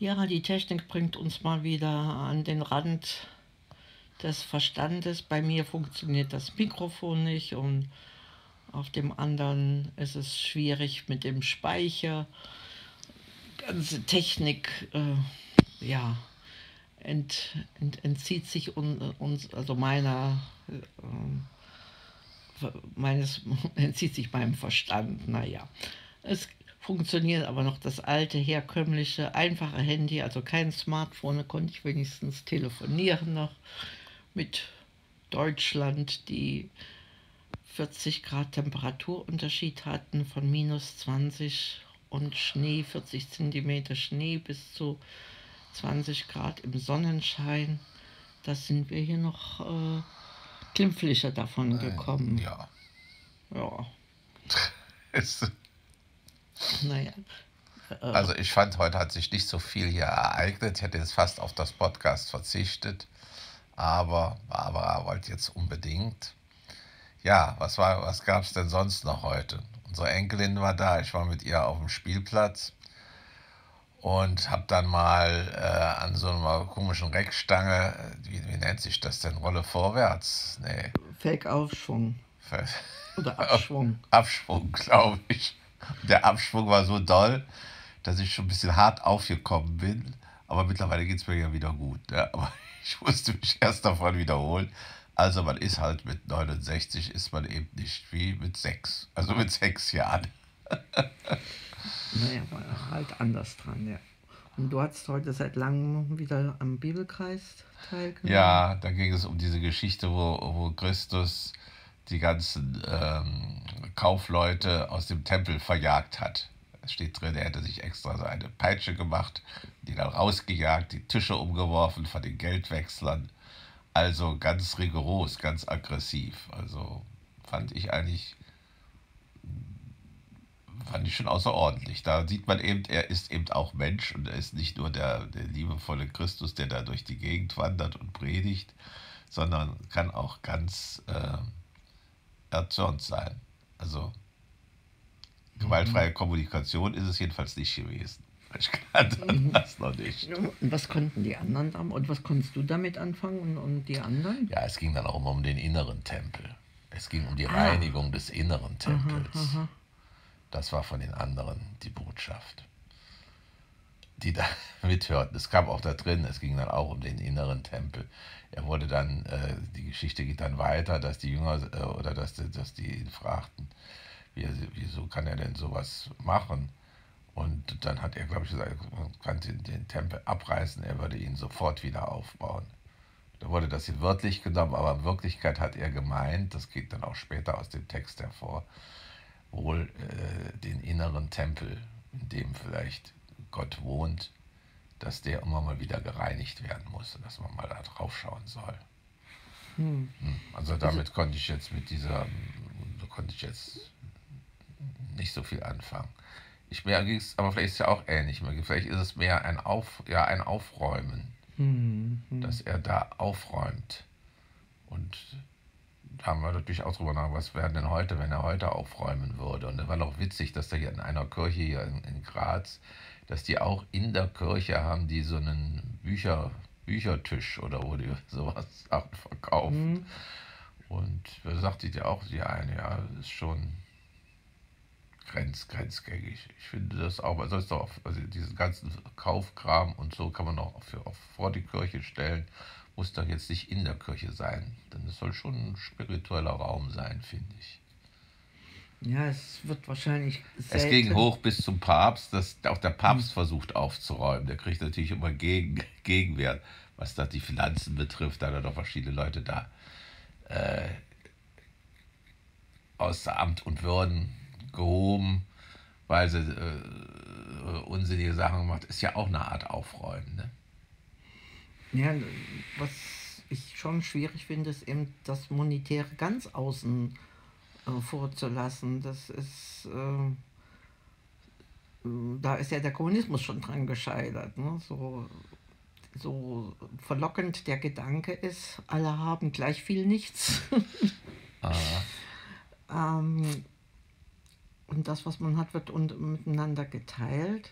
Ja, die Technik bringt uns mal wieder an den Rand des Verstandes. Bei mir funktioniert das Mikrofon nicht und auf dem anderen ist es schwierig mit dem Speicher. Ganze Technik, äh, ja, ent, ent, entzieht sich uns, also meiner, äh, meines, entzieht sich meinem Verstand. Naja, es funktioniert aber noch das alte, herkömmliche, einfache Handy, also kein Smartphone, da konnte ich wenigstens telefonieren noch mit Deutschland, die 40 Grad Temperaturunterschied hatten von minus 20 und Schnee, 40 Zentimeter Schnee bis zu 20 Grad im Sonnenschein. Da sind wir hier noch äh, glimpflicher davon äh, gekommen. Äh, ja. Ja. naja. Äh, also ich fand, heute hat sich nicht so viel hier ereignet. Ich hätte jetzt fast auf das Podcast verzichtet. Aber Barbara wollte jetzt unbedingt. Ja, was, was gab es denn sonst noch heute? Unsere Enkelin war da, ich war mit ihr auf dem Spielplatz und habe dann mal äh, an so einer komischen Reckstange, wie, wie, nennt sich das denn, Rolle vorwärts? Nee. Fake-Aufschwung. Oder Abschwung. Abschwung, glaube ich. Der Abschwung war so doll, dass ich schon ein bisschen hart aufgekommen bin. Aber mittlerweile geht es mir ja wieder gut. Ja. Aber ich musste mich erst davon wiederholen. Also man ist halt mit 69 ist man eben nicht wie mit sechs. Also mit sechs Jahren. naja, war halt anders dran, ja. Und du hast heute seit langem wieder am Bibelkreis teilgenommen? Ja, da ging es um diese Geschichte, wo, wo Christus die ganzen ähm, Kaufleute aus dem Tempel verjagt hat. Es steht drin, er hätte sich extra so eine Peitsche gemacht, die dann rausgejagt, die Tische umgeworfen von den Geldwechslern. Also ganz rigoros, ganz aggressiv. Also fand ich eigentlich, fand ich schon außerordentlich. Da sieht man eben, er ist eben auch Mensch und er ist nicht nur der, der liebevolle Christus, der da durch die Gegend wandert und predigt, sondern kann auch ganz äh, erzürnt sein. Also gewaltfreie Kommunikation ist es jedenfalls nicht gewesen. Ich kannte mhm. das noch nicht. Und was konnten die anderen damit? Und was konntest du damit anfangen und, und die anderen? Ja, es ging dann auch immer um den inneren Tempel. Es ging um die ah. Reinigung des inneren Tempels. Aha, aha. Das war von den anderen die Botschaft, die da mithörten. Es kam auch da drin, es ging dann auch um den inneren Tempel. Er wurde dann, äh, die Geschichte geht dann weiter, dass die Jünger äh, oder dass, dass die ihn fragten, wie, wieso kann er denn sowas machen? Und dann hat er, glaube ich, gesagt, man kann den, den Tempel abreißen, er würde ihn sofort wieder aufbauen. Da wurde das hier wörtlich genommen, aber in Wirklichkeit hat er gemeint, das geht dann auch später aus dem Text hervor, wohl äh, den inneren Tempel, in dem vielleicht Gott wohnt, dass der immer mal wieder gereinigt werden muss und dass man mal da drauf schauen soll. Hm. hm. Also damit konnte ich jetzt mit dieser, konnte ich jetzt nicht so viel anfangen. Ich mir ging es, aber vielleicht ist es ja auch ähnlich. Vielleicht ist es mehr ein, Auf, ja, ein Aufräumen, mhm. dass er da aufräumt. Und haben wir natürlich auch drüber nach, was wäre denn heute, wenn er heute aufräumen würde. Und es war noch witzig, dass da hier in einer Kirche hier in, in Graz, dass die auch in der Kirche haben, die so einen Bücher, Büchertisch oder wo die sowas verkaufen. Mhm. Und da sagte die auch, die eine, ja, das ist schon grenz, grenzgängig. Ich finde das auch, man soll es doch, auf, also diesen ganzen Kaufkram und so kann man auch für, auf, vor die Kirche stellen, muss doch jetzt nicht in der Kirche sein, denn es soll schon ein spiritueller Raum sein, finde ich. Ja, es wird wahrscheinlich. Selten. Es ging hoch bis zum Papst, dass auch der Papst hm. versucht aufzuräumen. Der kriegt natürlich immer Gegen, Gegenwert, was da die Finanzen betrifft. Da hat er doch verschiedene Leute da äh, aus Amt und Würden gehoben, weil sie äh, unsinnige Sachen macht, ist ja auch eine Art Aufräumen. Ne? Ja, was ich schon schwierig finde, ist eben das Monetäre ganz außen äh, vorzulassen. Das ist, äh, da ist ja der Kommunismus schon dran gescheitert. Ne? So, so verlockend der Gedanke ist, alle haben gleich viel nichts. ähm, und das, was man hat, wird und, miteinander geteilt.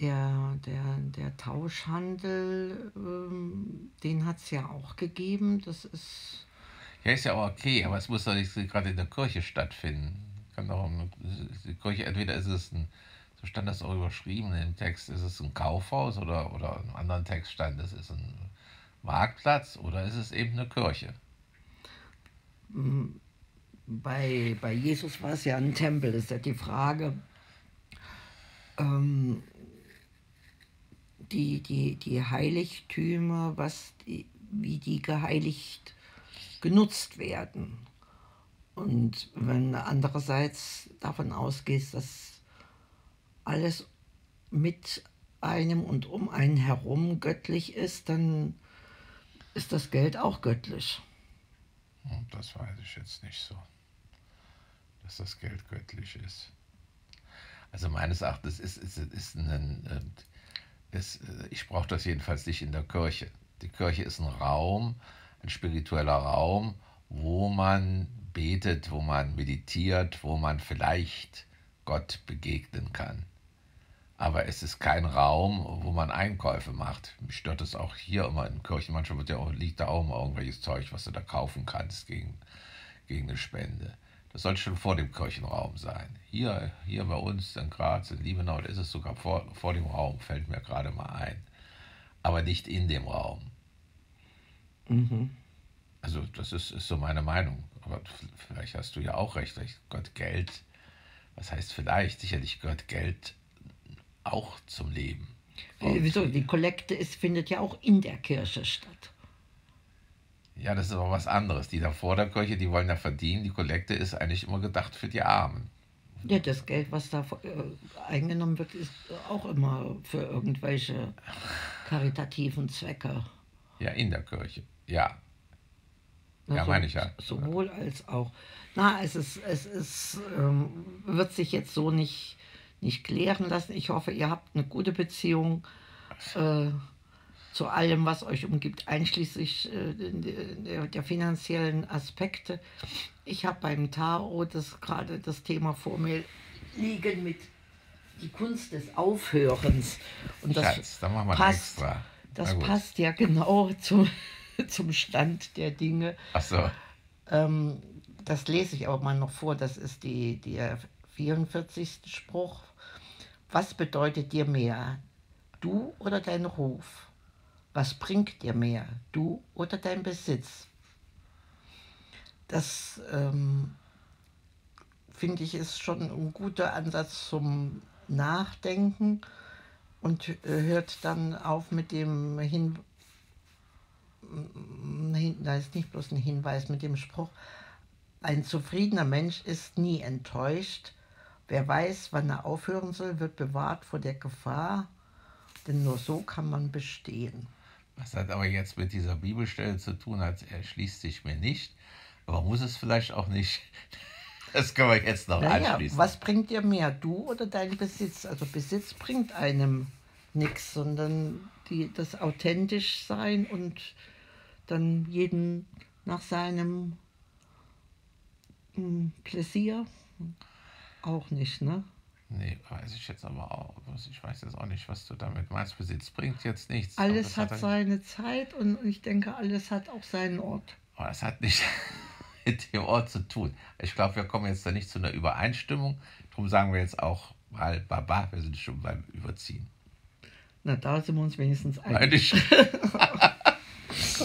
der, der, der Tauschhandel, ähm, den hat es ja auch gegeben. Das ist. Ja, ist ja auch okay, aber es muss doch nicht gerade in der Kirche stattfinden. Kann doch die Kirche, entweder ist es ein, so stand das auch überschrieben im Text, ist es ein Kaufhaus oder, oder im anderen Text stand, es ist ein Marktplatz oder ist es eben eine Kirche? Bei, bei Jesus war es ja ein Tempel, ist ja die Frage, ähm, die, die, die Heiligtümer, was die, wie die geheiligt genutzt werden. Und wenn andererseits davon ausgeht, dass alles mit einem und um einen herum göttlich ist, dann ist das Geld auch göttlich. Hm, das weiß ich jetzt nicht so, dass das Geld göttlich ist. Also meines Erachtens ist, ist, ist ein, ist, äh, ich brauche das jedenfalls nicht in der Kirche. Die Kirche ist ein Raum, ein spiritueller Raum, wo man betet, wo man meditiert, wo man vielleicht Gott begegnen kann. Aber es ist kein Raum, wo man Einkäufe macht. Mich stört es auch hier immer in Kirchen. Manchmal wird ja auch, liegt da auch immer irgendwelches Zeug, was du da kaufen kannst gegen, gegen eine Spende. Das sollte schon vor dem Kirchenraum sein. Hier, hier bei uns in Graz, in Liebenau, da ist es sogar vor, vor dem Raum, fällt mir gerade mal ein. Aber nicht in dem Raum. Mhm. Also das ist, ist so meine Meinung. Aber vielleicht hast du ja auch recht. Gott Geld, was heißt vielleicht? Sicherlich gehört Geld auch zum Leben. Und Wieso? Die Kollekte ist, findet ja auch in der Kirche statt. Ja, das ist aber was anderes. Die da vor der Kirche, die wollen ja verdienen. Die Kollekte ist eigentlich immer gedacht für die Armen. Ja, das Geld, was da äh, eingenommen wird, ist auch immer für irgendwelche karitativen Zwecke. Ja, in der Kirche, ja. Ja, so, meine ich ja. Sowohl als auch. Na, es ist, es ist, ähm, wird sich jetzt so nicht, nicht klären lassen. Ich hoffe, ihr habt eine gute Beziehung. Äh, zu allem, was euch umgibt, einschließlich äh, der, finanziellen Aspekte. Ich habe beim Tao das gerade das Thema vor mir liegen mit die Kunst des Aufhörens. Und das Schatz, dann passt, extra. Das passt ja genau zu, zum Stand der Dinge. Ach so. Ähm, das lese ich aber mal noch vor. Das ist die, der 44. Spruch. Was bedeutet dir mehr, du oder dein Ruf? Was bringt dir mehr, du oder dein Besitz? Das ähm, finde ich ist schon ein guter Ansatz zum Nachdenken und äh, hört dann auf mit dem Hin, da ist nicht bloß ein Hinweis mit dem Spruch, ein zufriedener Mensch ist nie enttäuscht. Wer weiß, wann er aufhören soll, wird bewahrt vor der Gefahr, denn nur so kann man bestehen. Was hat aber jetzt mit dieser Bibelstelle zu tun hat, erschließt sich mir nicht. Aber muss es vielleicht auch nicht. Das können wir jetzt noch naja, anschließen. Was bringt dir mehr, du oder dein Besitz? Also Besitz bringt einem nichts, sondern die, das authentisch sein und dann jeden nach seinem hm, Pläsier auch nicht, ne? Nee, weiß ich jetzt aber auch. Ich weiß jetzt auch nicht, was du damit meinst. Besitz bringt jetzt nichts. Alles hat, hat seine Zeit und ich denke, alles hat auch seinen Ort. Aber es hat nicht mit dem Ort zu tun. Ich glaube, wir kommen jetzt da nicht zu einer Übereinstimmung. Darum sagen wir jetzt auch mal Baba, wir sind schon beim Überziehen. Na, da sind wir uns wenigstens einig.